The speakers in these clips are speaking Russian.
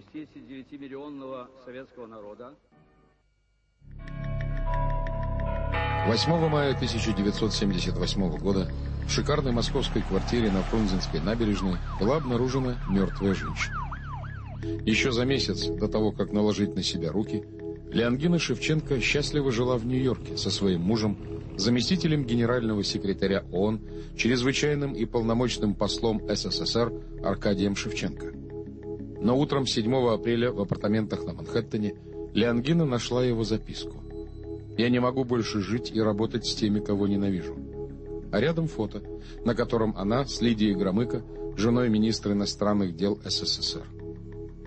От имени 269-миллионного советского народа 8 мая 1978 года в шикарной московской квартире на Фрунзенской набережной была обнаружена мертвая женщина. Еще за месяц до того, как наложить на себя руки, Леонгина Шевченко счастливо жила в Нью-Йорке со своим мужем, заместителем генерального секретаря ООН, чрезвычайным и полномочным послом СССР Аркадием Шевченко. Но утром 7 апреля в апартаментах на Манхэттене Леонгина нашла его записку. «Я не могу больше жить и работать с теми, кого ненавижу». А рядом фото, на котором она с Лидией Громыко, женой министра иностранных дел СССР.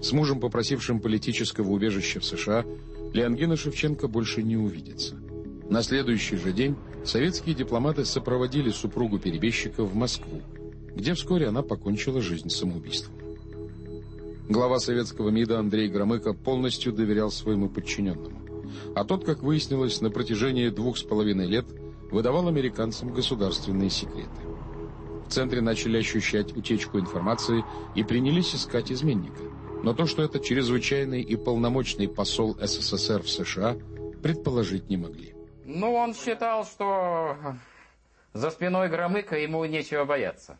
С мужем, попросившим политического убежища в США, Леонгина Шевченко больше не увидится. На следующий же день советские дипломаты сопроводили супругу перебежчика в Москву, где вскоре она покончила жизнь самоубийством. Глава советского МИДа Андрей Громыко полностью доверял своему подчиненному. А тот, как выяснилось, на протяжении двух с половиной лет выдавал американцам государственные секреты. В центре начали ощущать утечку информации и принялись искать изменника. Но то, что это чрезвычайный и полномочный посол СССР в США, предположить не могли. Ну, он считал, что за спиной Громыка ему нечего бояться.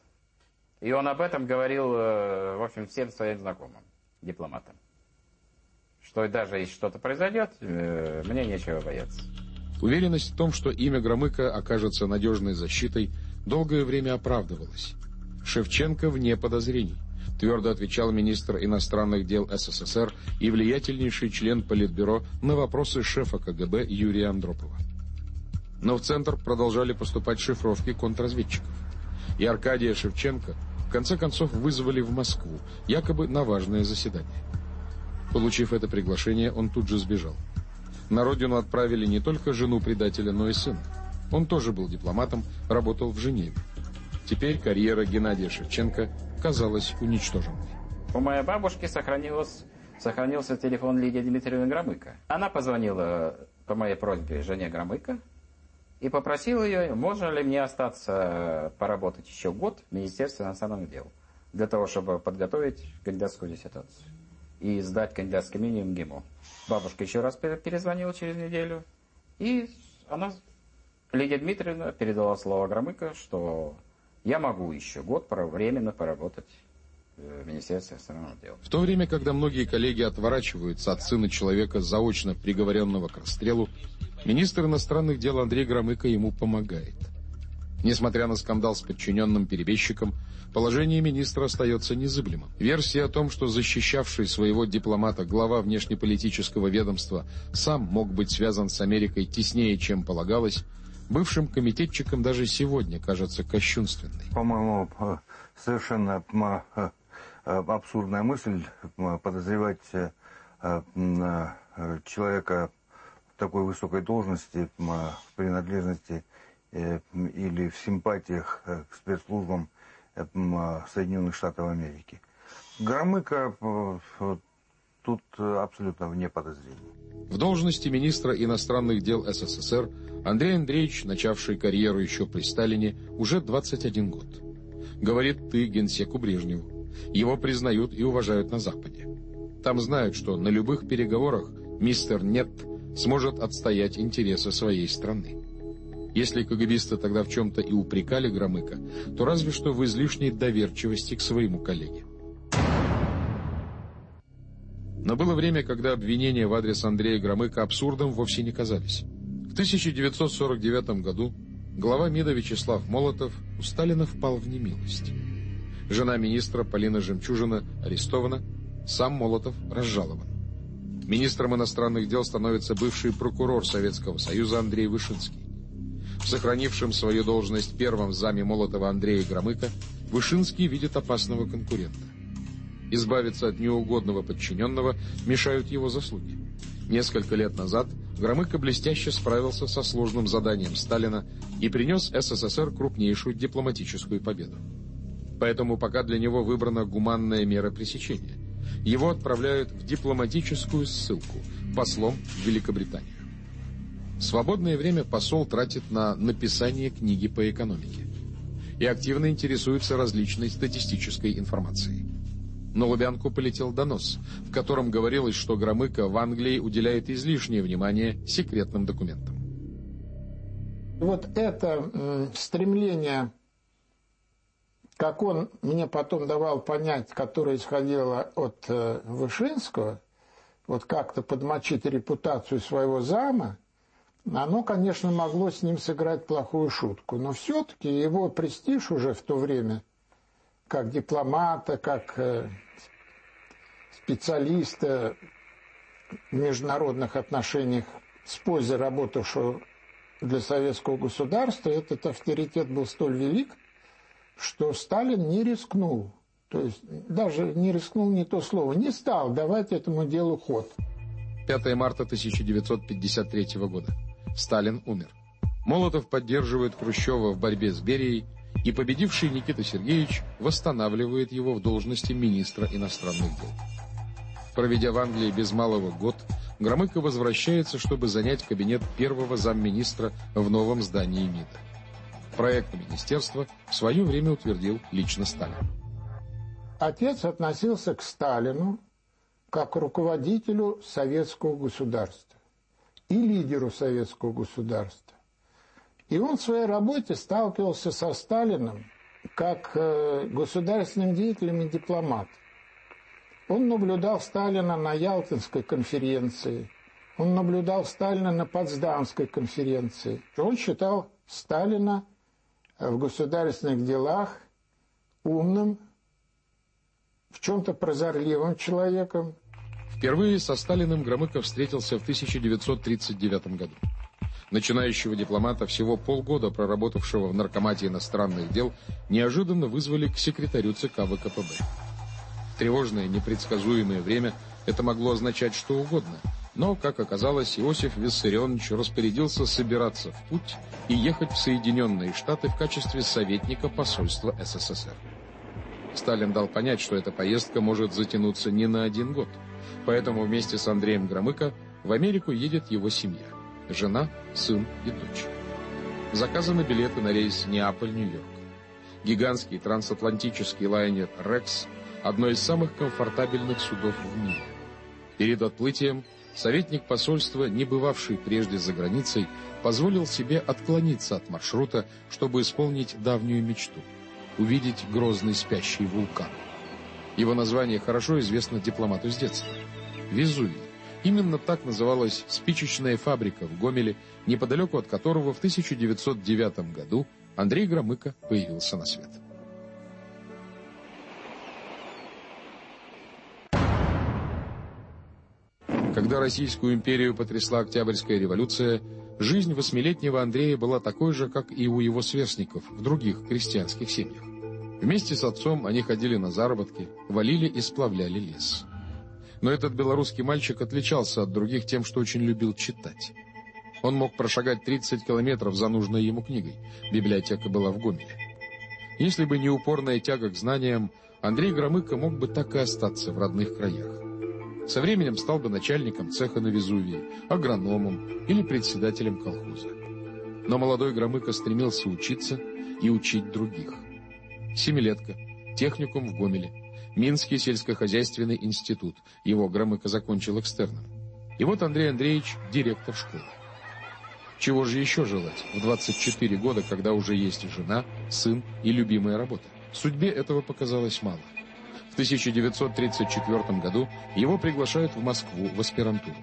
И он об этом говорил, э, в общем, всем своим знакомым, дипломатам. Что даже если что-то произойдет, э, мне нечего бояться. Уверенность в том, что имя Громыка окажется надежной защитой, долгое время оправдывалась. Шевченко вне подозрений твердо отвечал министр иностранных дел СССР и влиятельнейший член Политбюро на вопросы шефа КГБ Юрия Андропова. Но в Центр продолжали поступать шифровки контрразведчиков. И Аркадия Шевченко конце концов вызвали в Москву, якобы на важное заседание. Получив это приглашение, он тут же сбежал. На родину отправили не только жену предателя, но и сына. Он тоже был дипломатом, работал в Женеве. Теперь карьера Геннадия Шевченко казалась уничтоженной. У моей бабушки сохранилось, сохранился телефон Лидии Дмитриевны Громыка. Она позвонила по моей просьбе жене Громыка и попросила ее, можно ли мне остаться поработать еще год в Министерстве иностранных дел, для того, чтобы подготовить кандидатскую диссертацию и сдать кандидатский минимум ГИМО. Бабушка еще раз перезвонила через неделю, и она, Лидия Дмитриевна, передала слово Громыка, что я могу еще год временно поработать в Министерстве иностранных дел. В то время, когда многие коллеги отворачиваются от сына человека, заочно приговоренного к расстрелу, министр иностранных дел Андрей Громыко ему помогает. Несмотря на скандал с подчиненным перебежчиком, положение министра остается незыблемым. Версия о том, что защищавший своего дипломата глава внешнеполитического ведомства сам мог быть связан с Америкой теснее, чем полагалось, бывшим комитетчикам даже сегодня кажется кощунственной. По-моему, совершенно абсурдная мысль подозревать э, человека такой высокой должности, принадлежности или в симпатиях к спецслужбам Соединенных Штатов Америки. Громыко тут абсолютно вне подозрений. В должности министра иностранных дел СССР Андрей Андреевич, начавший карьеру еще при Сталине, уже 21 год. Говорит «ты» генсеку Брежневу. Его признают и уважают на Западе. Там знают, что на любых переговорах мистер «нет» сможет отстоять интересы своей страны. Если КГБисты тогда в чем-то и упрекали Громыка, то разве что в излишней доверчивости к своему коллеге. Но было время, когда обвинения в адрес Андрея Громыка абсурдом вовсе не казались. В 1949 году глава МИДа Вячеслав Молотов у Сталина впал в немилость. Жена министра Полина Жемчужина арестована, сам Молотов разжалован. Министром иностранных дел становится бывший прокурор Советского Союза Андрей Вышинский. В сохранившем свою должность первом заме Молотова Андрея Громыка Вышинский видит опасного конкурента. Избавиться от неугодного подчиненного мешают его заслуги. Несколько лет назад Громыко блестяще справился со сложным заданием Сталина и принес СССР крупнейшую дипломатическую победу. Поэтому пока для него выбрана гуманная мера пресечения. Его отправляют в дипломатическую ссылку послом в Великобританию. Свободное время посол тратит на написание книги по экономике и активно интересуется различной статистической информацией. На Лубянку полетел донос, в котором говорилось, что Громыко в Англии уделяет излишнее внимание секретным документам. Вот это стремление, как он мне потом давал понять, которое исходило от э, Вышинского, вот как-то подмочить репутацию своего зама, оно, конечно, могло с ним сыграть плохую шутку. Но все-таки его престиж уже в то время, как дипломата, как э, специалиста в международных отношениях с пользой работавшего для советского государства, этот авторитет был столь велик, что Сталин не рискнул то есть даже не рискнул не то слово, не стал давать этому делу ход. 5 марта 1953 года. Сталин умер. Молотов поддерживает Хрущева в борьбе с Берией, и победивший Никита Сергеевич восстанавливает его в должности министра иностранных дел. Проведя в Англии без малого год, Громыко возвращается, чтобы занять кабинет первого замминистра в новом здании МИДа. Проект министерства в свое время утвердил лично Сталин. Отец относился к Сталину как к руководителю советского государства и лидеру советского государства. И он в своей работе сталкивался со Сталиным как э, государственным деятелем и дипломатом. Он наблюдал Сталина на Ялтинской конференции, он наблюдал Сталина на Потсдамской конференции. Он считал Сталина в государственных делах умным, в чем-то прозорливым человеком. Впервые со Сталиным Громыко встретился в 1939 году. Начинающего дипломата, всего полгода проработавшего в Наркомате иностранных дел, неожиданно вызвали к секретарю ЦК ВКПБ. В тревожное, непредсказуемое время это могло означать что угодно, но, как оказалось, Иосиф Виссарионович распорядился собираться в путь и ехать в Соединенные Штаты в качестве советника посольства СССР. Сталин дал понять, что эта поездка может затянуться не на один год. Поэтому вместе с Андреем Громыко в Америку едет его семья. Жена, сын и дочь. Заказаны билеты на рейс Неаполь-Нью-Йорк. Гигантский трансатлантический лайнер «Рекс» – одно из самых комфортабельных судов в мире. Перед отплытием советник посольства, не бывавший прежде за границей, позволил себе отклониться от маршрута, чтобы исполнить давнюю мечту – увидеть грозный спящий вулкан. Его название хорошо известно дипломату с детства. Везувий. Именно так называлась спичечная фабрика в Гомеле, неподалеку от которого в 1909 году Андрей Громыко появился на свет. Когда Российскую империю потрясла Октябрьская революция, жизнь восьмилетнего Андрея была такой же, как и у его сверстников в других крестьянских семьях. Вместе с отцом они ходили на заработки, валили и сплавляли лес. Но этот белорусский мальчик отличался от других тем, что очень любил читать. Он мог прошагать 30 километров за нужной ему книгой. Библиотека была в Гомеле. Если бы не упорная тяга к знаниям, Андрей Громыко мог бы так и остаться в родных краях. Со временем стал бы начальником цеха на Везувии, агрономом или председателем колхоза. Но молодой Громыко стремился учиться и учить других. Семилетка, техникум в Гомеле, Минский сельскохозяйственный институт, его Громыко закончил экстерном. И вот Андрей Андреевич директор школы. Чего же еще желать в 24 года, когда уже есть жена, сын и любимая работа? Судьбе этого показалось мало. В 1934 году его приглашают в Москву в аспирантуру.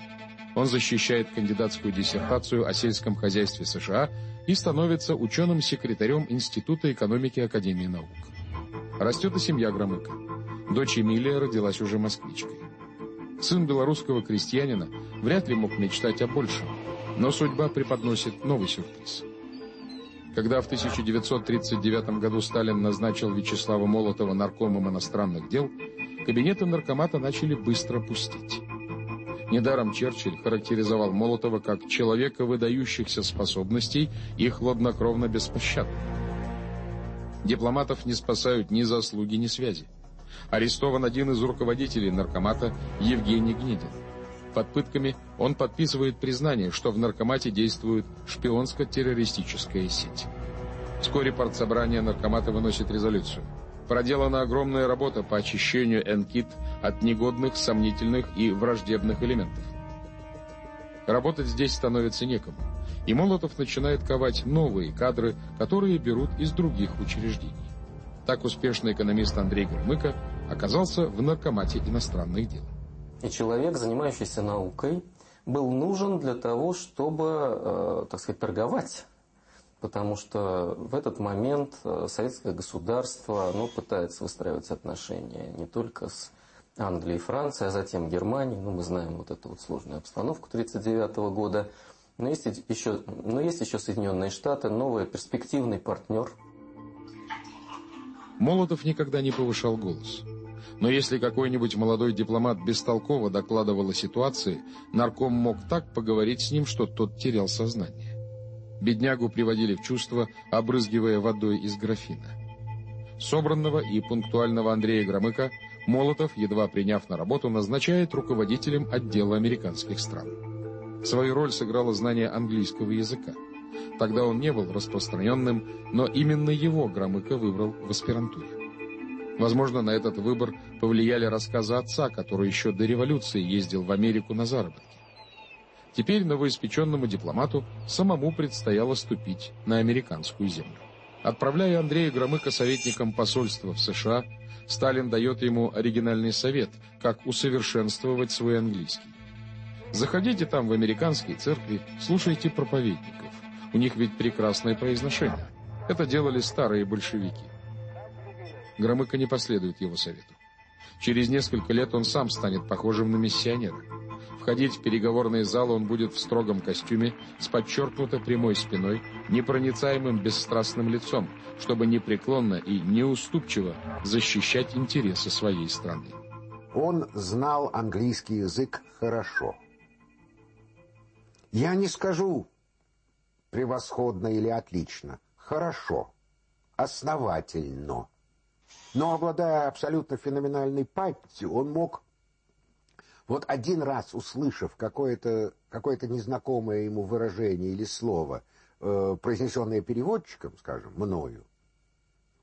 Он защищает кандидатскую диссертацию о сельском хозяйстве США и становится ученым-секретарем Института экономики Академии наук. Растет и семья Громыка. Дочь Эмилия родилась уже москвичкой. Сын белорусского крестьянина вряд ли мог мечтать о большем, но судьба преподносит новый сюрприз. Когда в 1939 году Сталин назначил Вячеслава Молотова наркомом иностранных дел, кабинеты наркомата начали быстро пустить. Недаром Черчилль характеризовал Молотова как человека выдающихся способностей и хладнокровно беспощадного. Дипломатов не спасают ни заслуги, ни связи. Арестован один из руководителей наркомата Евгений Гнедин. Под пытками он подписывает признание, что в наркомате действует шпионско-террористическая сеть. Вскоре партсобрание наркомата выносит резолюцию. Проделана огромная работа по очищению Энкит от негодных, сомнительных и враждебных элементов. Работать здесь становится некому, и Молотов начинает ковать новые кадры, которые берут из других учреждений. Так успешный экономист Андрей Громыко оказался в наркомате иностранных дел. И человек, занимающийся наукой, был нужен для того, чтобы, э, так сказать, торговать. Потому что в этот момент э, советское государство оно пытается выстраивать отношения не только с Англией и Францией, а затем Германией. Ну, мы знаем вот эту вот сложную обстановку 1939 года. Но есть еще, но есть еще Соединенные Штаты, новый перспективный партнер. Молотов никогда не повышал голос. Но если какой-нибудь молодой дипломат бестолково докладывал о ситуации, нарком мог так поговорить с ним, что тот терял сознание. Беднягу приводили в чувство, обрызгивая водой из графина. Собранного и пунктуального Андрея Громыка Молотов, едва приняв на работу, назначает руководителем отдела американских стран. Свою роль сыграло знание английского языка. Тогда он не был распространенным, но именно его Громыко выбрал в аспирантуре. Возможно, на этот выбор повлияли рассказы отца, который еще до революции ездил в Америку на заработки. Теперь новоиспеченному дипломату самому предстояло ступить на американскую землю. Отправляя Андрея Громыка советником посольства в США, Сталин дает ему оригинальный совет, как усовершенствовать свой английский. Заходите там в американские церкви, слушайте проповедников. У них ведь прекрасное произношение. Это делали старые большевики. Громыко не последует его совету. Через несколько лет он сам станет похожим на миссионера. Входить в переговорные залы он будет в строгом костюме, с подчеркнуто прямой спиной, непроницаемым бесстрастным лицом, чтобы непреклонно и неуступчиво защищать интересы своей страны. Он знал английский язык хорошо. Я не скажу превосходно или отлично. Хорошо. Основательно. Но обладая абсолютно феноменальной памятью, он мог, вот один раз услышав какое-то какое незнакомое ему выражение или слово, э, произнесенное переводчиком, скажем, мною,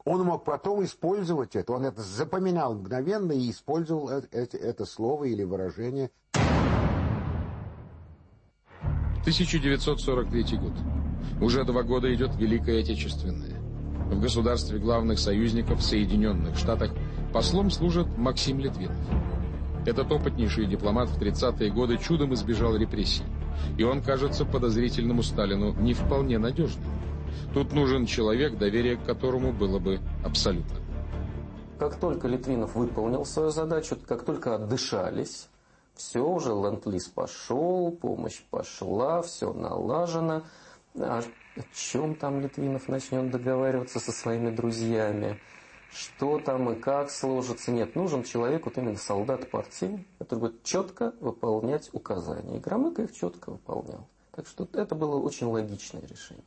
он мог потом использовать это, он это запоминал мгновенно и использовал это, это, это слово или выражение. 1943 год. Уже два года идет Великая Отечественная. В государстве главных союзников Соединенных Штатах послом служит Максим Литвинов. Этот опытнейший дипломат в 30-е годы чудом избежал репрессий. И он кажется подозрительному Сталину не вполне надежным. Тут нужен человек, доверие к которому было бы абсолютно. Как только Литвинов выполнил свою задачу, как только отдышались, все уже ленд-лиз пошел, помощь пошла, все налажено. О чем там Литвинов начнет договариваться со своими друзьями, что там и как сложится. Нет, нужен человек, вот именно солдат партии, который будет четко выполнять указания. И Громыко их четко выполнял. Так что это было очень логичное решение.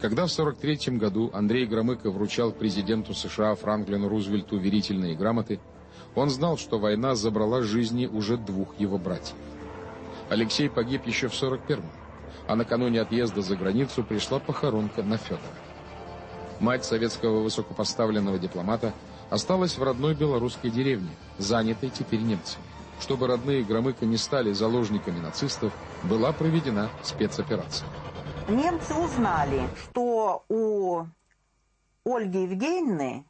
Когда в 1943 году Андрей Громыко вручал президенту США Франклину Рузвельту верительные грамоты, он знал, что война забрала жизни уже двух его братьев. Алексей погиб еще в 1941 а накануне отъезда за границу пришла похоронка на Федора. Мать советского высокопоставленного дипломата осталась в родной белорусской деревне, занятой теперь немцами. Чтобы родные Громыка не стали заложниками нацистов, была проведена спецоперация. Немцы узнали, что у Ольги Евгеньевны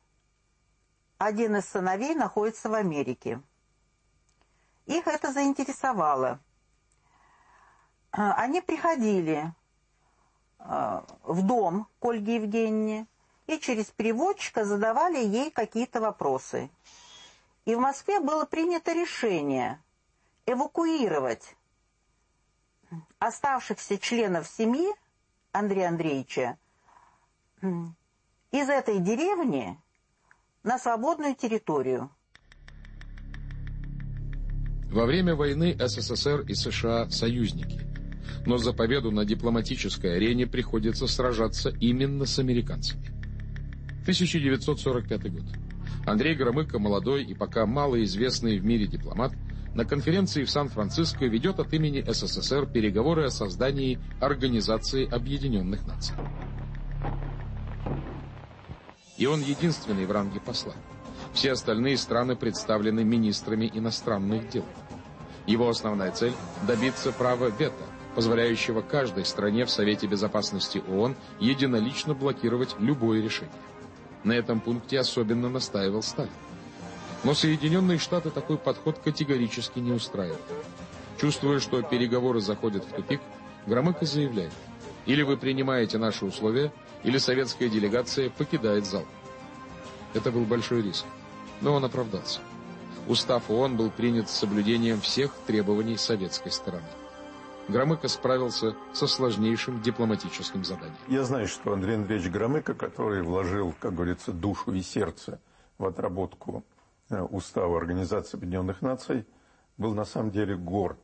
один из сыновей находится в Америке. Их это заинтересовало. А, они приходили а, в дом к Ольге Евгеньевне и через переводчика задавали ей какие-то вопросы. И в Москве было принято решение эвакуировать оставшихся членов семьи Андрея Андреевича из этой деревни на свободную территорию. Во время войны СССР и США союзники но за победу на дипломатической арене приходится сражаться именно с американцами. 1945 год. Андрей Громыко, молодой и пока малоизвестный в мире дипломат, на конференции в Сан-Франциско ведет от имени СССР переговоры о создании Организации Объединенных Наций. И он единственный в ранге посла. Все остальные страны представлены министрами иностранных дел. Его основная цель – добиться права вето, позволяющего каждой стране в Совете Безопасности ООН единолично блокировать любое решение. На этом пункте особенно настаивал Сталин. Но Соединенные Штаты такой подход категорически не устраивает. Чувствуя, что переговоры заходят в тупик, Громыко заявляет, или вы принимаете наши условия, или советская делегация покидает зал. Это был большой риск, но он оправдался. Устав ООН был принят с соблюдением всех требований советской стороны. Громыко справился со сложнейшим дипломатическим заданием. Я знаю, что Андрей Андреевич Громыко, который вложил, как говорится, душу и сердце в отработку э, устава Организации Объединенных Наций, был на самом деле горд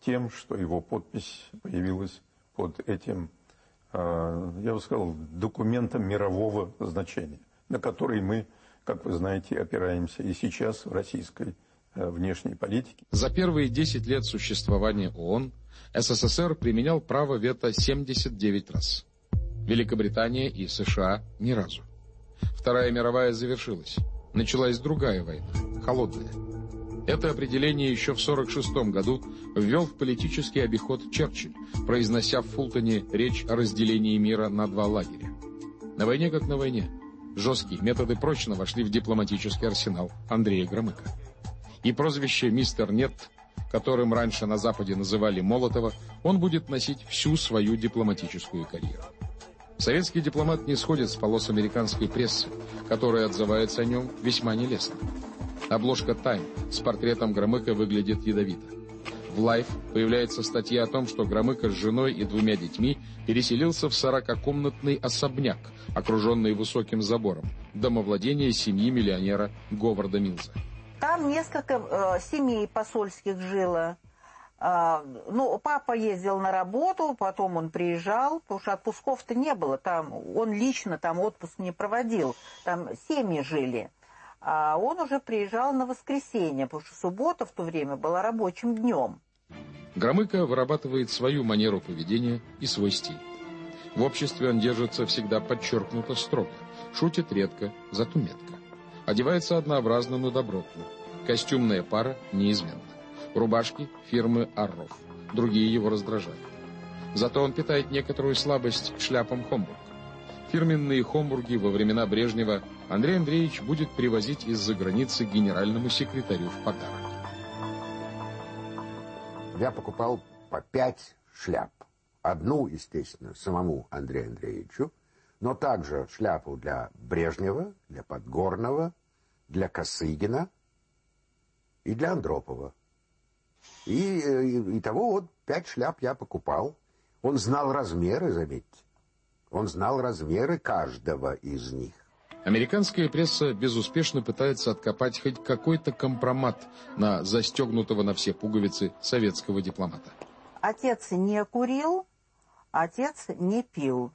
тем, что его подпись появилась под этим, э, я бы сказал, документом мирового значения, на который мы, как вы знаете, опираемся и сейчас в российской внешней политике. За первые 10 лет существования ООН СССР применял право вето 79 раз. Великобритания и США ни разу. Вторая мировая завершилась. Началась другая война, холодная. Это определение еще в 1946 году ввел в политический обиход Черчилль, произнося в Фултоне речь о разделении мира на два лагеря. На войне как на войне. Жесткие методы прочно вошли в дипломатический арсенал Андрея Громыка. И прозвище «Мистер Нет» которым раньше на Западе называли Молотова, он будет носить всю свою дипломатическую карьеру. Советский дипломат не сходит с полос американской прессы, которая отзывается о нем весьма нелестно. Обложка «Time» с портретом Громыко выглядит ядовито. В «Life» появляется статья о том, что Громыко с женой и двумя детьми переселился в сорокакомнатный особняк, окруженный высоким забором, домовладение семьи миллионера Говарда Милза. Там несколько э, семей посольских жило. А, ну, папа ездил на работу, потом он приезжал, потому что отпусков-то не было. Там он лично там отпуск не проводил. Там семьи жили. А он уже приезжал на воскресенье, потому что суббота в то время была рабочим днем. Громыко вырабатывает свою манеру поведения и свой стиль. В обществе он держится всегда подчеркнуто строго, шутит редко, зато метко. Одевается однообразно, но добротно. Костюмная пара неизменна. Рубашки фирмы Арров. Другие его раздражают. Зато он питает некоторую слабость к шляпам Хомбург. Фирменные Хомбурги во времена Брежнева Андрей Андреевич будет привозить из-за границы генеральному секретарю в подарок. Я покупал по пять шляп. Одну, естественно, самому Андрею Андреевичу, но также шляпу для Брежнева, для Подгорного, для Косыгина и для Андропова. И, э, и, и того вот пять шляп я покупал. Он знал размеры, заметьте. Он знал размеры каждого из них. Американская пресса безуспешно пытается откопать хоть какой-то компромат на застегнутого на все пуговицы советского дипломата. Отец не курил, отец не пил.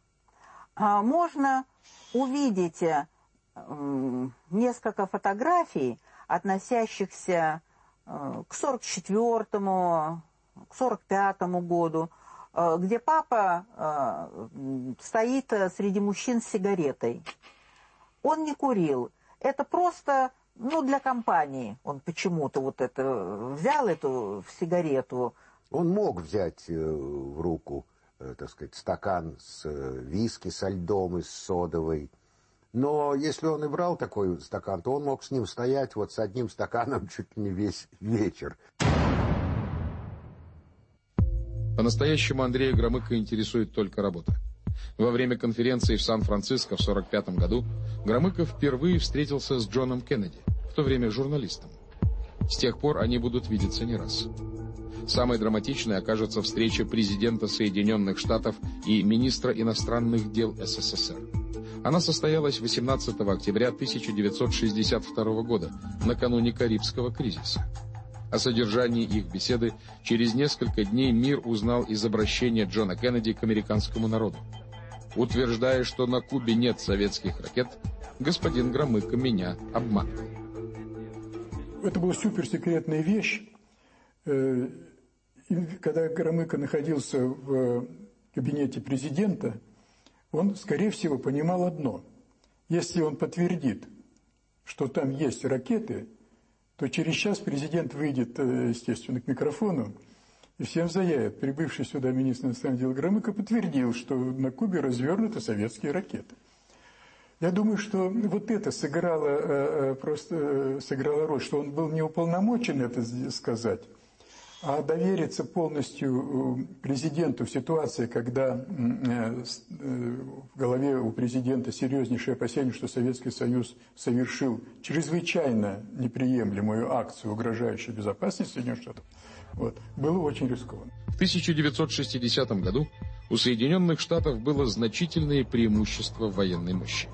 А, можно увидеть э, несколько фотографий, относящихся э, к 44-му, к 45-му году, э, где папа стоит среди мужчин с сигаретой. Он не курил. Это просто, ну, для компании. Он почему-то вот это взял эту сигарету. Он мог взять в руку так сказать, стакан с э, виски со льдом и с содовой. Но если он и брал такой стакан, то он мог с ним стоять вот с одним стаканом чуть не весь вечер. По-настоящему Андрея Громыка интересует только работа. Во время конференции в Сан-Франциско в 1945 году Громыко впервые встретился с Джоном Кеннеди, в то время журналистом. С тех пор они будут видеться не раз. Самой драматичной окажется встреча президента Соединенных Штатов и министра иностранных дел СССР. Она состоялась 18 октября 1962 года, накануне Карибского кризиса. О содержании их беседы через несколько дней мир узнал из обращения Джона Кеннеди к американскому народу. Утверждая, что на Кубе нет советских ракет, господин Громыко меня обманывал. Это была суперсекретная вещь. Э, когда Громыко находился в кабинете президента, он, скорее всего, понимал одно. Если он подтвердит, что там есть ракеты, то через час президент выйдет, э, естественно, к микрофону и всем заявит, прибывший сюда министр иностранных дел Громыко подтвердил, что на Кубе развернуты советские ракеты. Я думаю, что вот это сыграло, э, э, просто сыграло роль, что он был не уполномочен это сказать, а довериться полностью э, президенту в ситуации, когда э, э, в голове у президента серьезнейшее опасение, что Советский Союз совершил чрезвычайно неприемлемую акцию, угрожающую безопасности Соединенных Штатов, вот, было очень рискованно. В 1960 году у Соединенных Штатов было значительное преимущество военной мощи.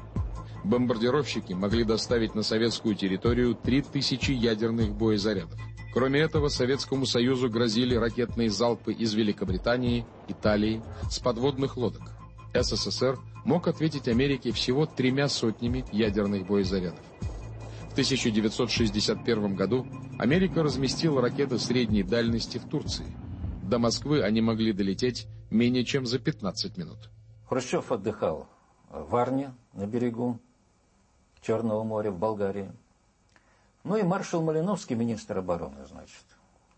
Бомбардировщики могли доставить на советскую территорию 3000 ядерных боезарядов. Кроме этого, Советскому Союзу грозили ракетные залпы из Великобритании, Италии, с подводных лодок. СССР мог ответить Америке всего тремя сотнями ядерных боезарядов. В 1961 году Америка разместила ракеты средней дальности в Турции. До Москвы они могли долететь менее чем за 15 минут. Хрущев отдыхал в Варне на берегу Черного моря в Болгарии. Ну и маршал Малиновский, министр обороны, значит,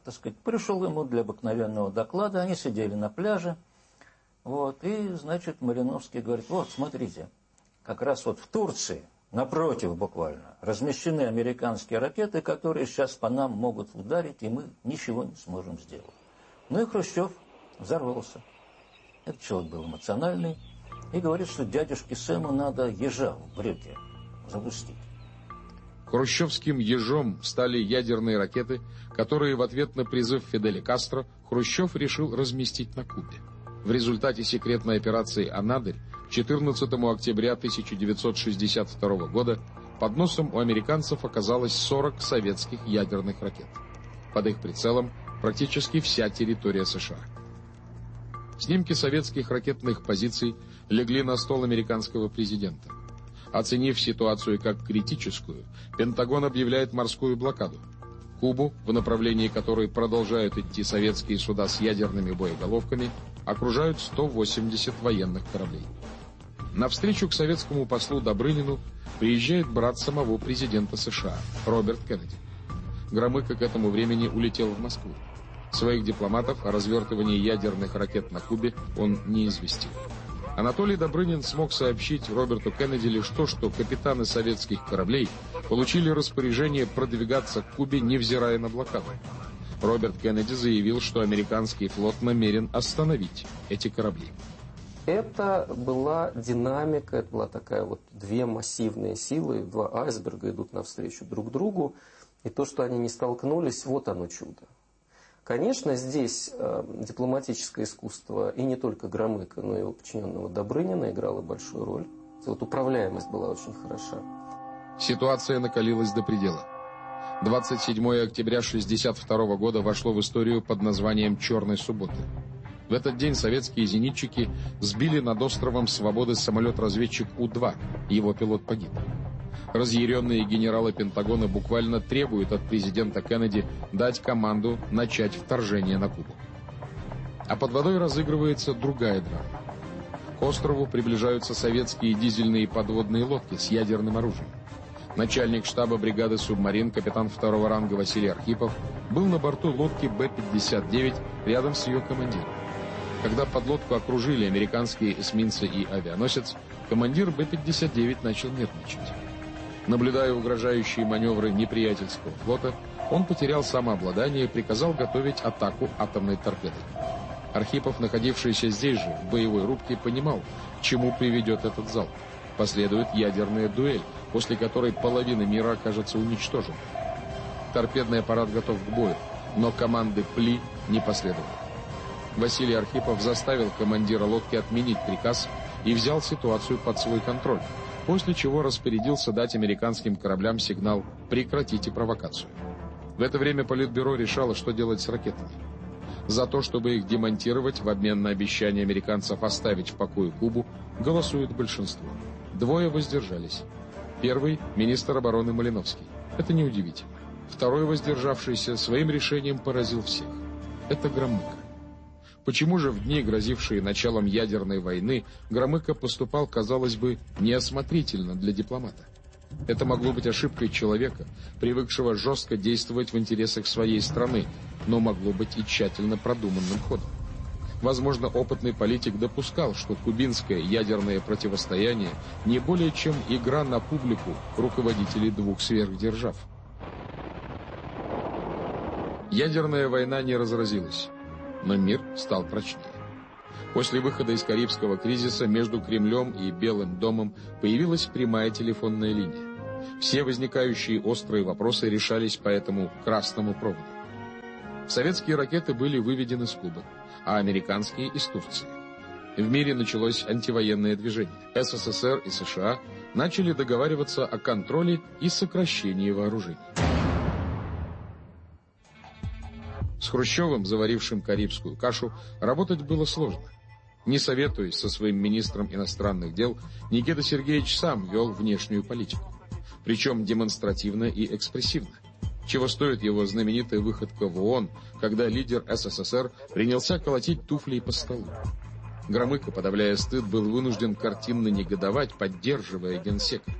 так сказать, пришел ему для обыкновенного доклада, они сидели на пляже, вот, и, значит, Малиновский говорит, вот, смотрите, как раз вот в Турции, напротив буквально, размещены американские ракеты, которые сейчас по нам могут ударить, и мы ничего не сможем сделать. Ну и Хрущев взорвался. Этот человек был эмоциональный и говорит, что дядюшке Сэму надо ежа в брюки запустить. Хрущевским ежом стали ядерные ракеты, которые в ответ на призыв Фиделя Кастро Хрущев решил разместить на Кубе. В результате секретной операции «Анадырь» 14 октября 1962 года под носом у американцев оказалось 40 советских ядерных ракет. Под их прицелом практически вся территория США. Снимки советских ракетных позиций легли на стол американского президента. Оценив ситуацию как критическую, Пентагон объявляет морскую блокаду. Кубу, в направлении которой продолжают идти советские суда с ядерными боеголовками, окружают 180 военных кораблей. На встречу к советскому послу Добрынину приезжает брат самого президента США, Роберт Кеннеди. Громыко к этому времени улетел в Москву. Своих дипломатов о развертывании ядерных ракет на Кубе он не известил. Анатолий Добрынин смог сообщить Роберту Кеннеди лишь то, что капитаны советских кораблей получили распоряжение продвигаться к Кубе, невзирая на блокаду. Роберт Кеннеди заявил, что американский флот намерен остановить эти корабли. Это была динамика, это была такая вот две массивные силы, два айсберга идут навстречу друг другу, и то, что они не столкнулись, вот оно чудо. Конечно, здесь э, дипломатическое искусство, и не только Громыка, но и его подчиненного Добрынина играло большую роль. Вот управляемость была очень хороша. Ситуация накалилась до предела. 27 октября 1962 года вошло в историю под названием «Черной субботы». В этот день советские зенитчики сбили над островом Свободы самолет-разведчик У-2. Его пилот погиб. Разъяренные генералы Пентагона буквально требуют от президента Кеннеди дать команду начать вторжение на Кубу. А под водой разыгрывается другая драма. К острову приближаются советские дизельные подводные лодки с ядерным оружием. Начальник штаба бригады «Субмарин» капитан второго ранга Василий Архипов был на борту лодки Б-59 рядом с ее командиром. Когда подлодку окружили американские эсминцы и авианосец, командир Б-59 начал нервничать. Наблюдая угрожающие маневры неприятельского флота, он потерял самообладание и приказал готовить атаку атомной торпедой. Архипов, находившийся здесь же, в боевой рубке, понимал, к чему приведет этот залп. Последует ядерная дуэль, после которой половина мира окажется уничтожена. Торпедный аппарат готов к бою, но команды «Пли» не последовало. Василий Архипов заставил командира лодки отменить приказ и взял ситуацию под свой контроль, после чего распорядился дать американским кораблям сигнал «прекратите провокацию». В это время Политбюро решало, что делать с ракетами. За то, чтобы их демонтировать в обмен на обещание американцев оставить в покое Кубу, голосует большинство. Двое воздержались. Первый – министр обороны Малиновский. Это неудивительно. Второй воздержавшийся своим решением поразил всех. Это Громыко. Почему же в дни, грозившие началом ядерной войны, Громыко поступал, казалось бы, неосмотрительно для дипломата? Это могло быть ошибкой человека, привыкшего жестко действовать в интересах своей страны, но могло быть и тщательно продуманным ходом. Возможно, опытный политик допускал, что кубинское ядерное противостояние не более чем игра на публику руководителей двух сверхдержав. Ядерная война не разразилась, но мир стал прочнее. После выхода из Карибского кризиса между Кремлем и Белым домом появилась прямая телефонная линия. Все возникающие острые вопросы решались по этому красному проводу. Советские ракеты были выведены с Кубы, а американские – из Турции. В мире началось антивоенное движение. СССР и США начали договариваться о контроле и сокращении вооружений. С Хрущевым, заварившим карибскую кашу, работать было сложно. Не советуясь со своим министром иностранных дел, Никита Сергеевич сам вел внешнюю политику. Причем демонстративно и экспрессивно. Чего стоит его знаменитая выходка в ООН, когда лидер СССР принялся колотить туфлей по столу. Громыко, подавляя стыд, был вынужден картинно негодовать, поддерживая генсека.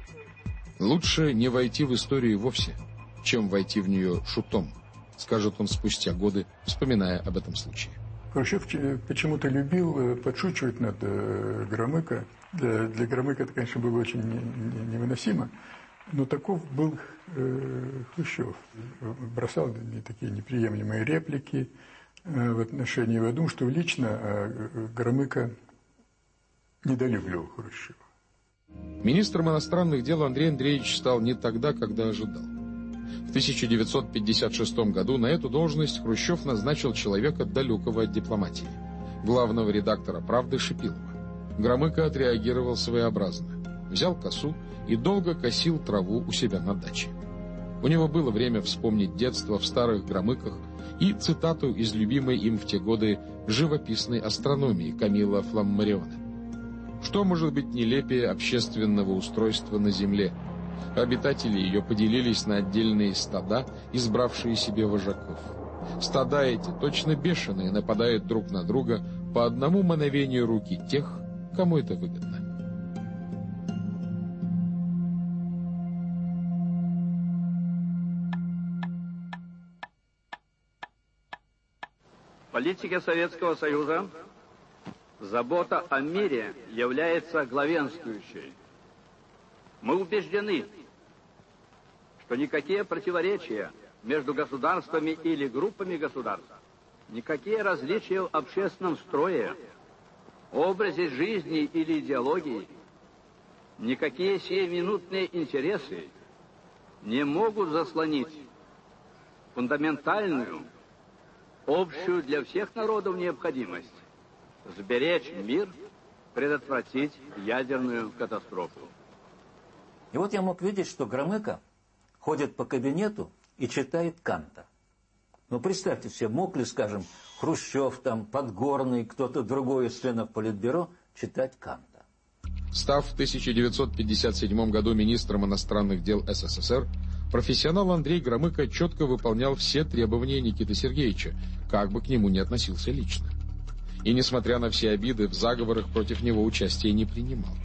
Лучше не войти в историю вовсе, чем войти в нее шутом, скажет он спустя годы, вспоминая об этом случае. Хрущев почему-то любил э, подшучивать над э, Громыко. Для, для Громыка это, конечно, было очень невыносимо. Но таков был э, Хрущев. Бросал такие неприемлемые реплики э, в отношении. Я думаю, что лично э, Громыко недолюбливал Хрущева. Министром иностранных дел Андрей Андреевич стал не тогда, когда ожидал. В 1956 году на эту должность Хрущев назначил человека далекого от дипломатии, главного редактора «Правды» Шипилова. Громыко отреагировал своеобразно. Взял косу и долго косил траву у себя на даче. У него было время вспомнить детство в старых Громыках и цитату из любимой им в те годы живописной астрономии Камила Фламмариона. Что может быть нелепее общественного устройства на Земле – Обитатели ее поделились на отдельные стада, избравшие себе вожаков. Стада эти, точно бешеные, нападают друг на друга по одному мановению руки тех, кому это выгодно. политике Советского Союза забота о мире является главенствующей. Мы убеждены, что никакие противоречия между государствами или группами государств, никакие различия в общественном строе, образе жизни или идеологии, никакие сиюминутные интересы не могут заслонить фундаментальную, общую для всех народов необходимость сберечь мир, предотвратить ядерную катастрофу. И вот я мог видеть, что Громыко ходит по кабинету и читает Канта. Ну, представьте себе, мог ли, скажем, Хрущев, там, Подгорный, кто-то другой из членов Политбюро читать Канта? Став в 1957 году министром иностранных дел СССР, профессионал Андрей Громыко четко выполнял все требования Никиты Сергеевича, как бы к нему ни относился лично. И, несмотря на все обиды, в заговорах против него участия не принимал.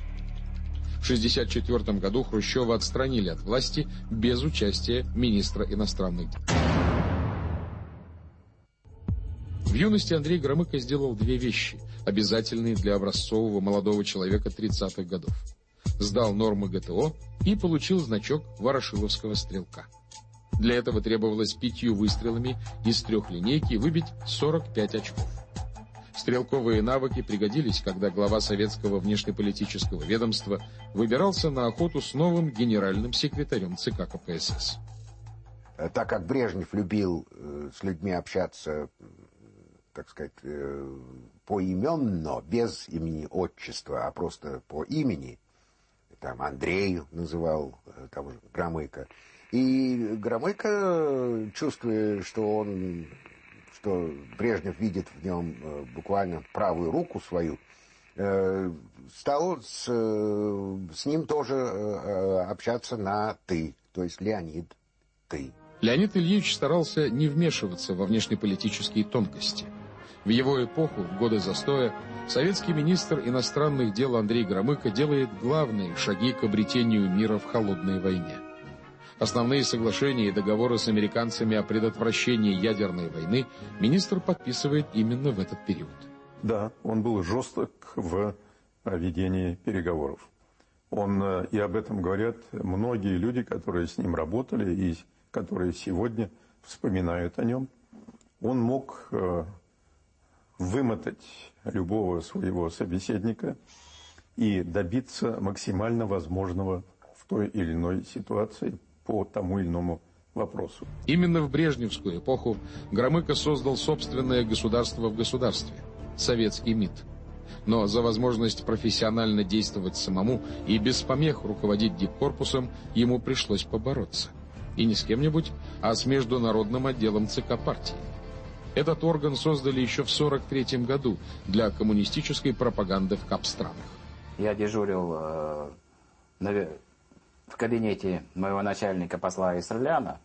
В 1964 году Хрущева отстранили от власти без участия министра иностранных дел. В юности Андрей Громыко сделал две вещи, обязательные для образцового молодого человека 30-х годов. Сдал нормы ГТО и получил значок Ворошиловского стрелка. Для этого требовалось пятью выстрелами из трех линейки выбить 45 очков. Стрелковые навыки пригодились, когда глава советского внешнеполитического ведомства выбирался на охоту с новым генеральным секретарем ЦК КПСС. Э, так как Брежнев любил э, с людьми общаться, так сказать, э, поименно, без имени отчества, а просто по имени, там Андрею называл, там Громыко, и Громыко, чувствуя, что он что Брежнев видит в нем э, буквально правую руку свою, э, стал с, э, с ним тоже общаться на «ты», то есть Леонид «ты». Леонид Ильич старался не вмешиваться во внешнеполитические тонкости. В его эпоху, в годы застоя, советский министр иностранных дел Андрей Громыко делает главные шаги к обретению мира в холодной войне. Основные соглашения и договоры с американцами о предотвращении ядерной войны министр подписывает именно в этот период. Да, он был жесток в ведении переговоров. Он, э, и об этом говорят многие люди, которые с ним работали и которые сегодня вспоминают о нем. Он мог э, вымотать любого своего собеседника и добиться максимально возможного в той или иной ситуации по тому или иному вопросу. Именно в Брежневскую эпоху Громыко создал собственное государство в государстве – советский МИД. Но за возможность профессионально действовать самому и без помех руководить дипкорпусом ему пришлось побороться. И не с кем-нибудь, а с международным отделом ЦК партии. Этот орган создали еще в 1943 году для коммунистической пропаганды в капстранах. Я дежурил э, в кабинете моего начальника посла Исраляна,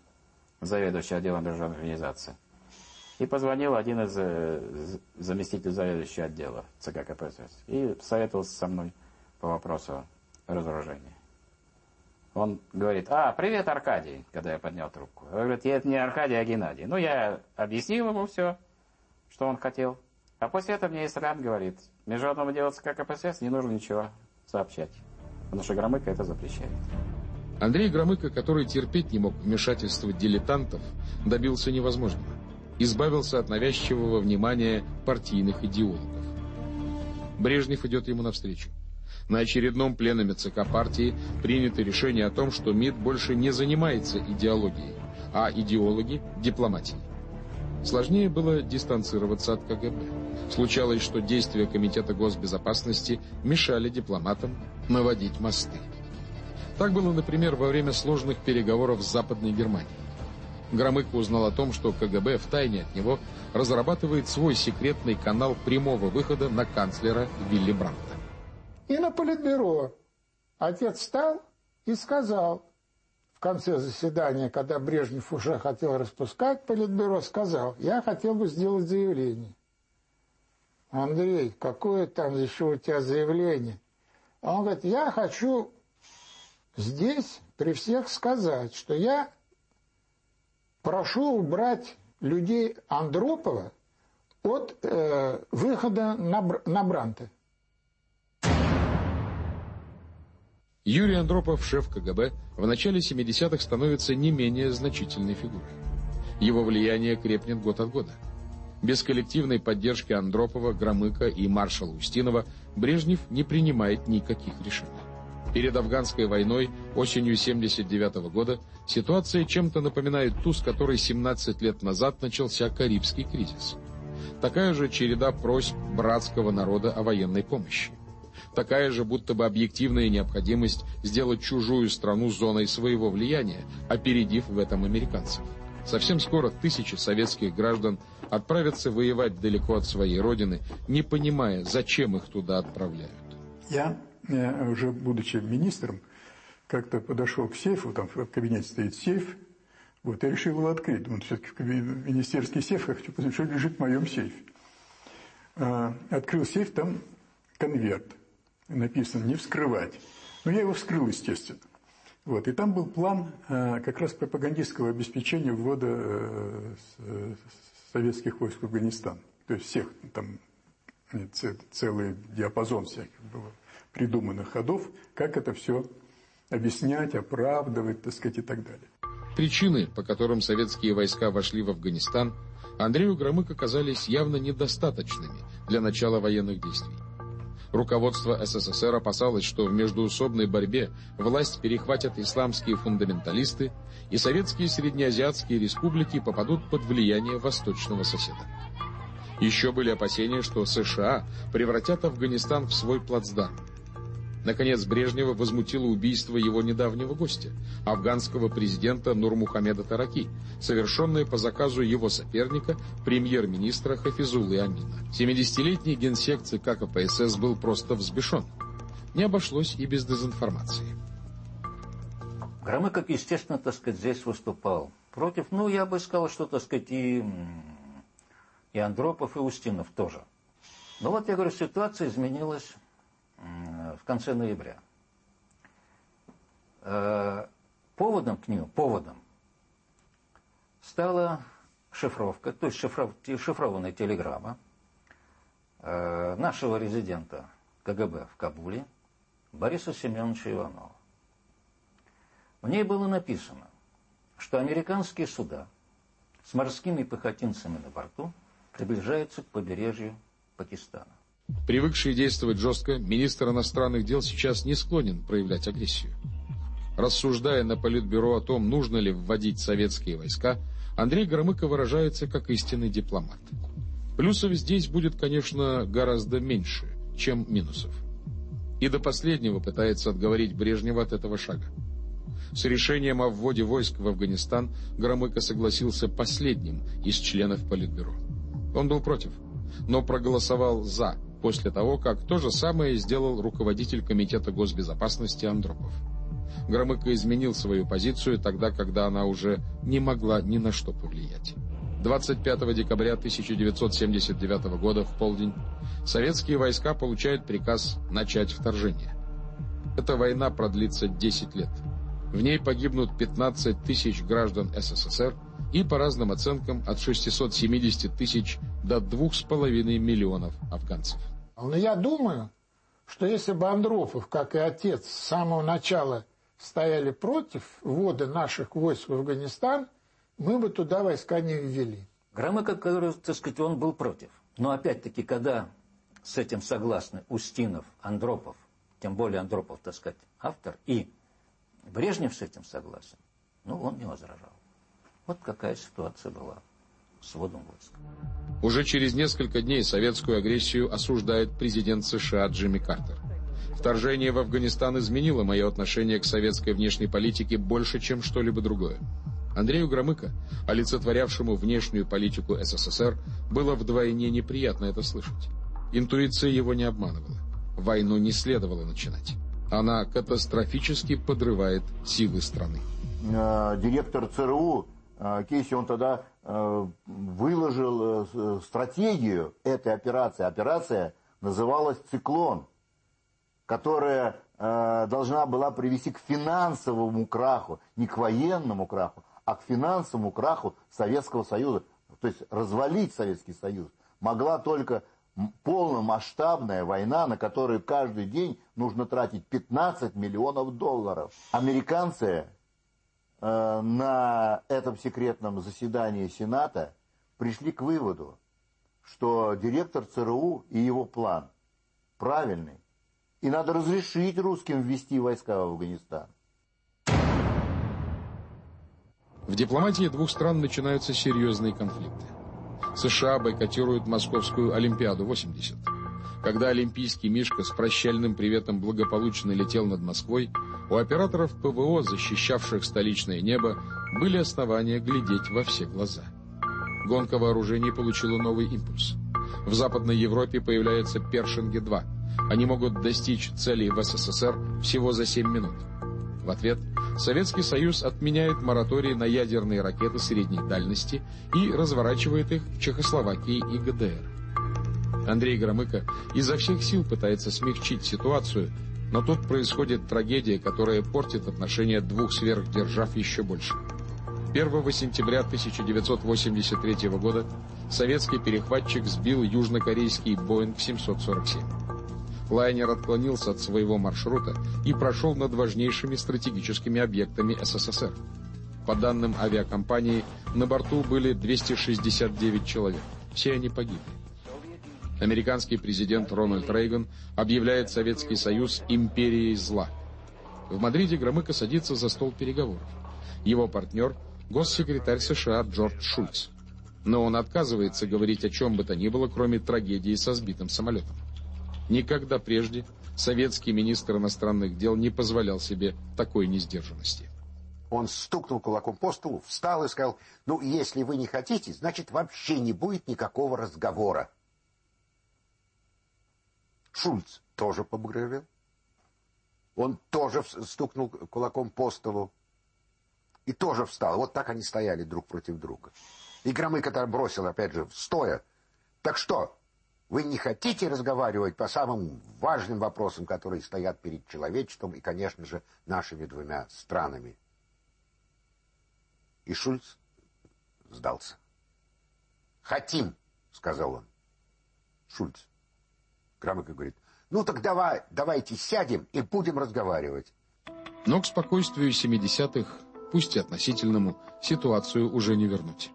заведующего отделом международной организации. И позвонил один из э, заместителей заведующего отдела ЦК КПСС и советовался со мной по вопросу разоружения. Он говорит, а, привет, Аркадий, когда я поднял трубку. Он говорит, это не Аркадий, а Геннадий. Ну, я объяснил ему все, что он хотел. А после этого мне Исрян говорит, международному делу ЦК КПСС не нужно ничего сообщать, потому что Громыко это запрещает. Андрей Громыко, который терпеть не мог вмешательства дилетантов, добился невозможного. Избавился от навязчивого внимания партийных идеологов. Брежнев идет ему навстречу. На очередном пленуме ЦК партии принято решение о том, что МИД больше не занимается идеологией, а идеологи – дипломатией. Сложнее было дистанцироваться от КГБ. Случалось, что действия Комитета госбезопасности мешали дипломатам наводить мосты. Так было, например, во время сложных переговоров с Западной Германией. Громыко узнал о том, что КГБ втайне от него разрабатывает свой секретный канал прямого выхода на канцлера Вилли Брандта. И на политбюро отец встал и сказал в конце заседания, когда Брежнев уже хотел распускать политбюро, сказал, я хотел бы сделать заявление. Андрей, какое там еще у тебя заявление? А он говорит, я хочу здесь при всех сказать, что я прошу убрать людей Андропова от э, выхода на, на Бранта. Юрий Андропов, шеф КГБ, в начале 70-х становится не менее значительной фигурой. Его влияние крепнет год от года. Без коллективной поддержки Андропова, Громыка и маршала Устинова Брежнев не принимает никаких решений. Перед афганской войной осенью 79 -го года ситуация чем-то напоминает ту, с которой 17 лет назад начался Карибский кризис. Такая же череда просьб братского народа о военной помощи такая же будто бы объективная необходимость сделать чужую страну зоной своего влияния, опередив в этом американцев. Совсем скоро тысячи советских граждан отправятся воевать далеко от своей родины, не понимая, зачем их туда отправляют. Я, э, уже будучи министром, как-то подошел к сейфу, там в кабинете стоит сейф, вот, я решил его открыть. Думаю, все-таки министерский сейф, я хочу посмотреть, что лежит в моем сейфе. А, открыл сейф, там конверт написано «не вскрывать». Но я его вскрыл, естественно. Вот. И там был план э, как раз пропагандистского обеспечения ввода э, э, советских войск в Афганистан. То есть всех там целый диапазон всяких было придуманных ходов, как это все объяснять, оправдывать, так сказать, и так далее. Причины, по которым советские войска вошли в Афганистан, Андрею Громыко казались явно недостаточными для начала военных действий. Руководство СССР опасалось, что в междуусобной борьбе власть перехватят исламские фундаменталисты, и советские среднеазиатские республики попадут под влияние восточного соседа. Еще были опасения, что США превратят Афганистан в свой плацдарм. Наконец, Брежнева возмутило убийство его недавнего гостя, афганского президента Нурмухамеда Тараки, совершенное по заказу его соперника, премьер-министра Хафизулы Амина. 70-летний генсек ЦК КПСС был просто взбешен. Не обошлось и без дезинформации. Громыков, естественно, так сказать, здесь выступал против, ну, я бы сказал, что, так сказать, и И Андропов, и Устинов тоже. Но вот я говорю, ситуация изменилась в конце ноября. Э, поводом к нему, поводом, стала шифровка, то есть шифров, шифрованная телеграмма э, нашего резидента КГБ в Кабуле Бориса Семеновича Иванова. В ней было написано, что американские суда с морскими пехотинцами на борту приближаются к побережью Пакистана. Привыкший действовать жестко, министр иностранных дел сейчас не склонен проявлять агрессию. Рассуждая на Политбюро о том, нужно ли вводить советские войска, Андрей Громыко выражается как истинный дипломат. Плюсов здесь будет, конечно, гораздо меньше, чем минусов. И до последнего пытается отговорить Брежнева от этого шага. С решением о вводе войск в Афганистан Громыко согласился последним из членов Политбюро. Он был против, но проголосовал «за» после того, как то же самое сделал руководитель Комитета госбезопасности Андропов. Громыко изменил свою позицию тогда, когда она уже не могла ни на что повлиять. 25 декабря 1979 года в полдень советские войска получают приказ начать вторжение. Эта война продлится 10 лет. В ней погибнут 15 тысяч граждан СССР и, по разным оценкам, от 670 тысяч до 2,5 миллионов афганцев. Но я думаю, что если бы Андропов, как и отец, с самого начала стояли против ввода наших войск в Афганистан, мы бы туда войска не ввели. Громыко, который, так сказать, он был против. Но опять-таки, когда с этим согласны Устинов, Андропов, тем более Андропов, так сказать, автор, и Брежнев с этим согласен, ну, он не возражал. Вот какая ситуация была с вводом войск. Уже через несколько дней советскую агрессию осуждает президент США Джимми Картер. Вторжение в Афганистан изменило мое отношение к советской внешней политике больше, чем что-либо другое. Андрею Громыко, олицетворявшему внешнюю политику СССР, было вдвойне неприятно это слышать. Интуиция его не обманывала. Войну не следовало начинать. Она катастрофически подрывает силы страны. Э, директор ЦРУ Кейси, он тогда э, выложил стратегию этой операции. Операция называлась «Циклон» которая э, должна была привести к финансовому краху, не к военному краху, а к финансовому краху Советского Союза, то есть развалить Советский Союз, могла только полномасштабная война, на которую каждый день нужно тратить 15 миллионов долларов. Американцы э, на этом секретном заседании Сената пришли к выводу, что директор ЦРУ и его план правильный. И надо разрешить русским ввести войска в Афганистан. В дипломатии двух стран начинаются серьезные конфликты. США бойкотируют Московскую Олимпиаду 80. Когда олимпийский Мишка с прощальным приветом благополучно летел над Москвой, у операторов ПВО, защищавших столичное небо, были основания глядеть во все глаза. Гонка вооружений получила новый импульс. В Западной Европе появляется Першинги-2 они могут достичь целей в СССР всего за 7 минут. В ответ Советский Союз отменяет мораторий на ядерные ракеты средней дальности и разворачивает их в Чехословакии и ГДР. Андрей Громыко изо всех сил пытается смягчить ситуацию, но тут происходит трагедия, которая портит отношения двух сверхдержав еще больше. 1 сентября 1983 года советский перехватчик сбил южнокорейский Боинг 747. Лайнер отклонился от своего маршрута и прошел над важнейшими стратегическими объектами СССР. По данным авиакомпании, на борту были 269 человек. Все они погибли. Американский президент Рональд Рейган объявляет Советский Союз империей зла. В Мадриде Громыко садится за стол переговоров. Его партнер – госсекретарь США Джордж Шульц. Но он отказывается говорить о чем бы то ни было, кроме трагедии со сбитым самолетом. Никогда прежде советский министр иностранных дел не позволял себе такой несдержанности. Он стукнул кулаком по столу, встал и сказал, ну, если вы не хотите, значит, вообще не будет никакого разговора. Шульц тоже побагровел. Он тоже стукнул кулаком по столу и тоже встал. Вот так они стояли друг против друга. И Громыко бросил, опять же, стоя, Так что, вы не хотите разговаривать по самым важным вопросам, которые стоят перед человечеством и, конечно же, нашими двумя странами? И Шульц сдался. «Хотим», — сказал он. Шульц. Громыко говорит, ну так давай, давайте сядем и будем разговаривать. Но к спокойствию 70-х, пусть и относительному, ситуацию уже не вернуть.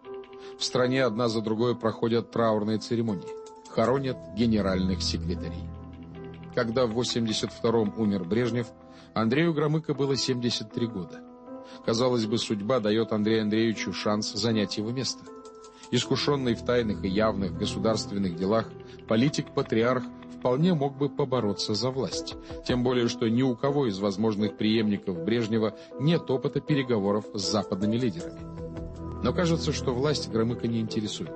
В стране одна за другой проходят траурные церемонии. Хоронят генеральных секретарей. Когда в 82-м умер Брежнев, Андрею Громыко было 73 года. Казалось бы, судьба дает Андрею Андреевичу шанс занять его место. Искушенный в тайных и явных государственных делах, политик-патриарх вполне мог бы побороться за власть. Тем более, что ни у кого из возможных преемников Брежнева нет опыта переговоров с западными лидерами. Но кажется, что власть Громыка не интересует.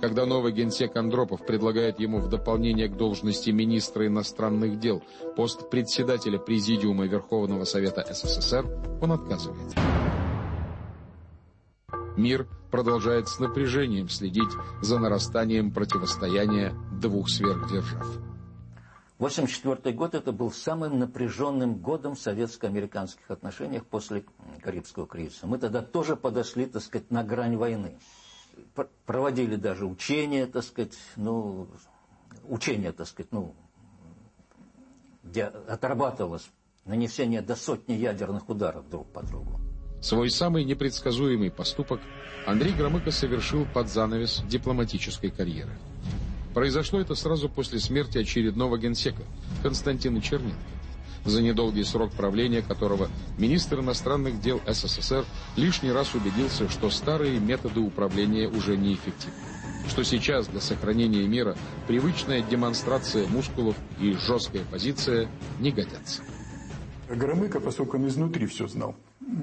Когда новый генсек Андропов предлагает ему в дополнение к должности министра иностранных дел пост председателя Президиума Верховного Совета СССР, он отказывает. Мир продолжает с напряжением следить за нарастанием противостояния двух сверхдержав. 1984 год это был самым напряженным годом в советско-американских отношениях после Карибского кризиса. Мы тогда тоже подошли, так сказать, на грань войны. Проводили даже учения, так сказать, ну, учения, так сказать, ну, где отрабатывалось нанесение до сотни ядерных ударов друг по другу. Свой самый непредсказуемый поступок Андрей Громыко совершил под занавес дипломатической карьеры. Произошло это сразу после смерти очередного генсека Константина Черненко, за недолгий срок правления которого министр иностранных дел СССР лишний раз убедился, что старые методы управления уже неэффективны, что сейчас для сохранения мира привычная демонстрация мускулов и жесткая позиция не годятся. Громыко, поскольку он изнутри все знал,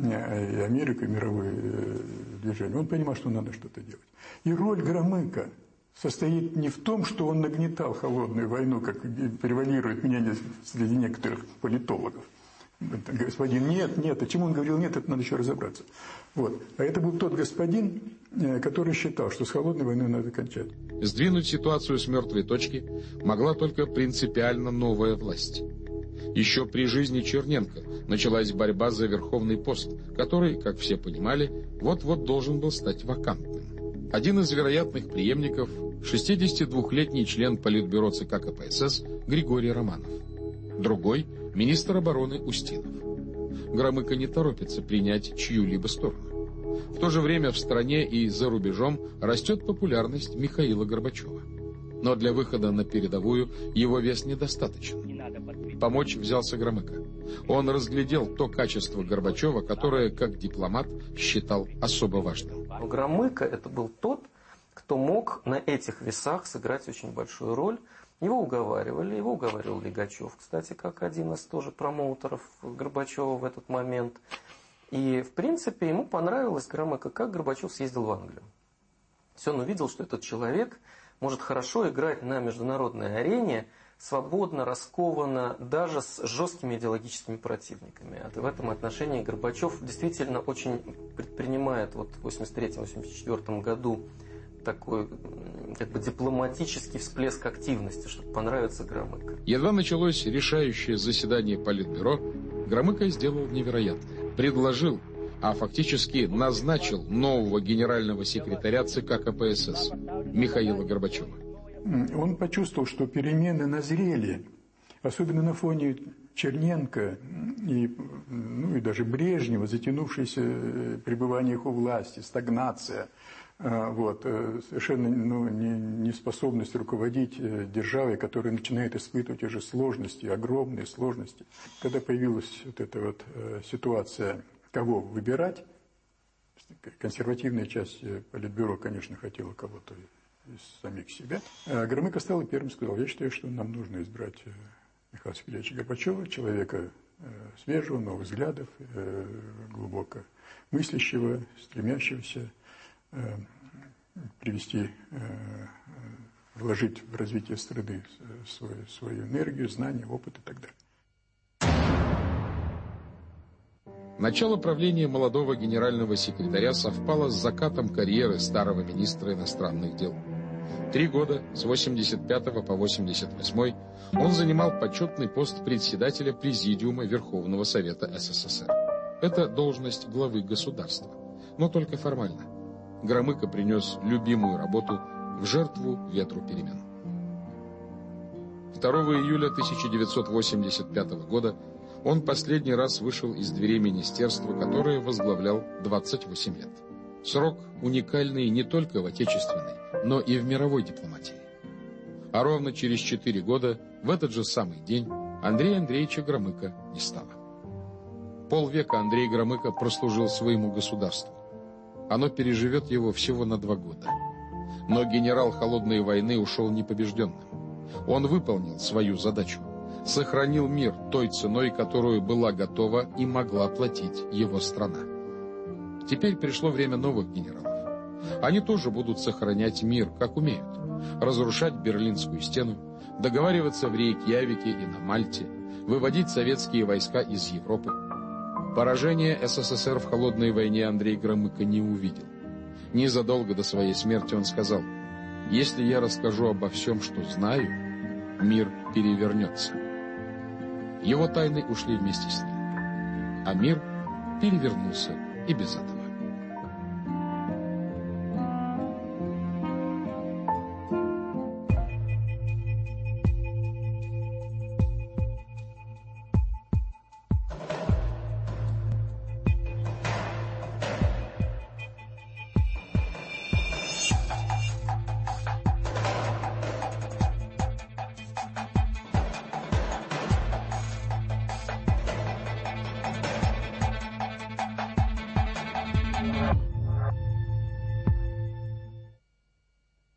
и Америка, и мировые э, движения, он понимал, что надо что-то делать. И роль Громыка состоит не в том, что он нагнетал холодную войну, как превалирует мнение среди некоторых политологов. Господин, нет, нет, а чему он говорил нет, это надо еще разобраться. Вот. А это был тот господин, э, который считал, что с холодной войной надо кончать. Сдвинуть ситуацию с мертвой точки могла только принципиально новая власть. Еще при жизни Черненко началась борьба за верховный пост, который, как все понимали, вот-вот должен был стать вакантным. Один из вероятных преемников – 62-летний член Политбюро ЦК КПСС Григорий Романов. Другой – министр обороны Устинов. Громыко не торопится принять чью-либо сторону. В то же время в стране и за рубежом растет популярность Михаила Горбачева. Но для выхода на передовую его вес недостаточен. Помочь взялся Громыко. Он разглядел то качество Горбачева, которое, как дипломат, считал особо важным. Громыко это был тот, кто мог на этих весах сыграть очень большую роль. Его уговаривали, его уговаривал Легачев, кстати, как один из тоже промоутеров Горбачева в этот момент. И, в принципе, ему понравилось Громыко, как Горбачев съездил в Англию. То есть он увидел, что этот человек может хорошо играть на международной арене, свободно, раскованно, даже с жесткими идеологическими противниками. В этом отношении Горбачев действительно очень предпринимает вот в 1983-1984 году такой как бы дипломатический всплеск активности, чтобы понравиться Громыко. Едва началось решающее заседание Политбюро, Громыко сделал невероятное. Предложил, а фактически назначил нового генерального секретаря ЦК КПСС Михаила Горбачева он почувствовал, что перемены назрели, особенно на фоне Черненко и, ну, и даже Брежнева, затянувшееся э, пребывание их у власти, стагнация, э, вот, э, совершенно ну, неспособность руководить державой, которая начинает испытывать уже сложности, огромные сложности. Когда появилась вот эта вот ситуация, кого выбирать, консервативная часть Политбюро, конечно, хотела кого-то самих себя. А Громыко стал и первым сказал, я считаю, что нам нужно избрать э, Михаила Сергеевича Горбачева, человека э, свежего, новых взглядов, э, глубоко мыслящего, стремящегося привести, вложить в развитие страны свою, свою энергию, знания, опыт и так далее. Начало правления молодого генерального секретаря совпало с закатом карьеры старого министра иностранных дел. Три года, с 85 по 88 он занимал почетный пост председателя Президиума Верховного Совета СССР. Это должность главы государства, но только формально. Громыко принес любимую работу в жертву ветру перемен. 2 июля 1985 года он последний раз вышел из дверей министерства, которое возглавлял 28 лет. Срок уникальный не только в отечественной, но и в мировой дипломатии. А ровно через четыре года, в этот же самый день, Андрея Андреевича Громыка не стало. Полвека Андрей Громыко прослужил своему государству. Оно переживет его всего на два года. Но генерал Холодной войны ушел непобежденным. Он выполнил свою задачу. Сохранил мир той ценой, которую была готова и могла платить его страна. Теперь пришло время новых генералов. Они тоже будут сохранять мир, как умеют. Разрушать Берлинскую стену, договариваться в Рейкьявике и на Мальте, выводить советские войска из Европы. Поражение СССР в холодной войне Андрей Громыко не увидел. Незадолго до своей смерти он сказал, «Если я расскажу обо всем, что знаю, мир перевернется». Его тайны ушли вместе с ним, а мир перевернулся и без этого.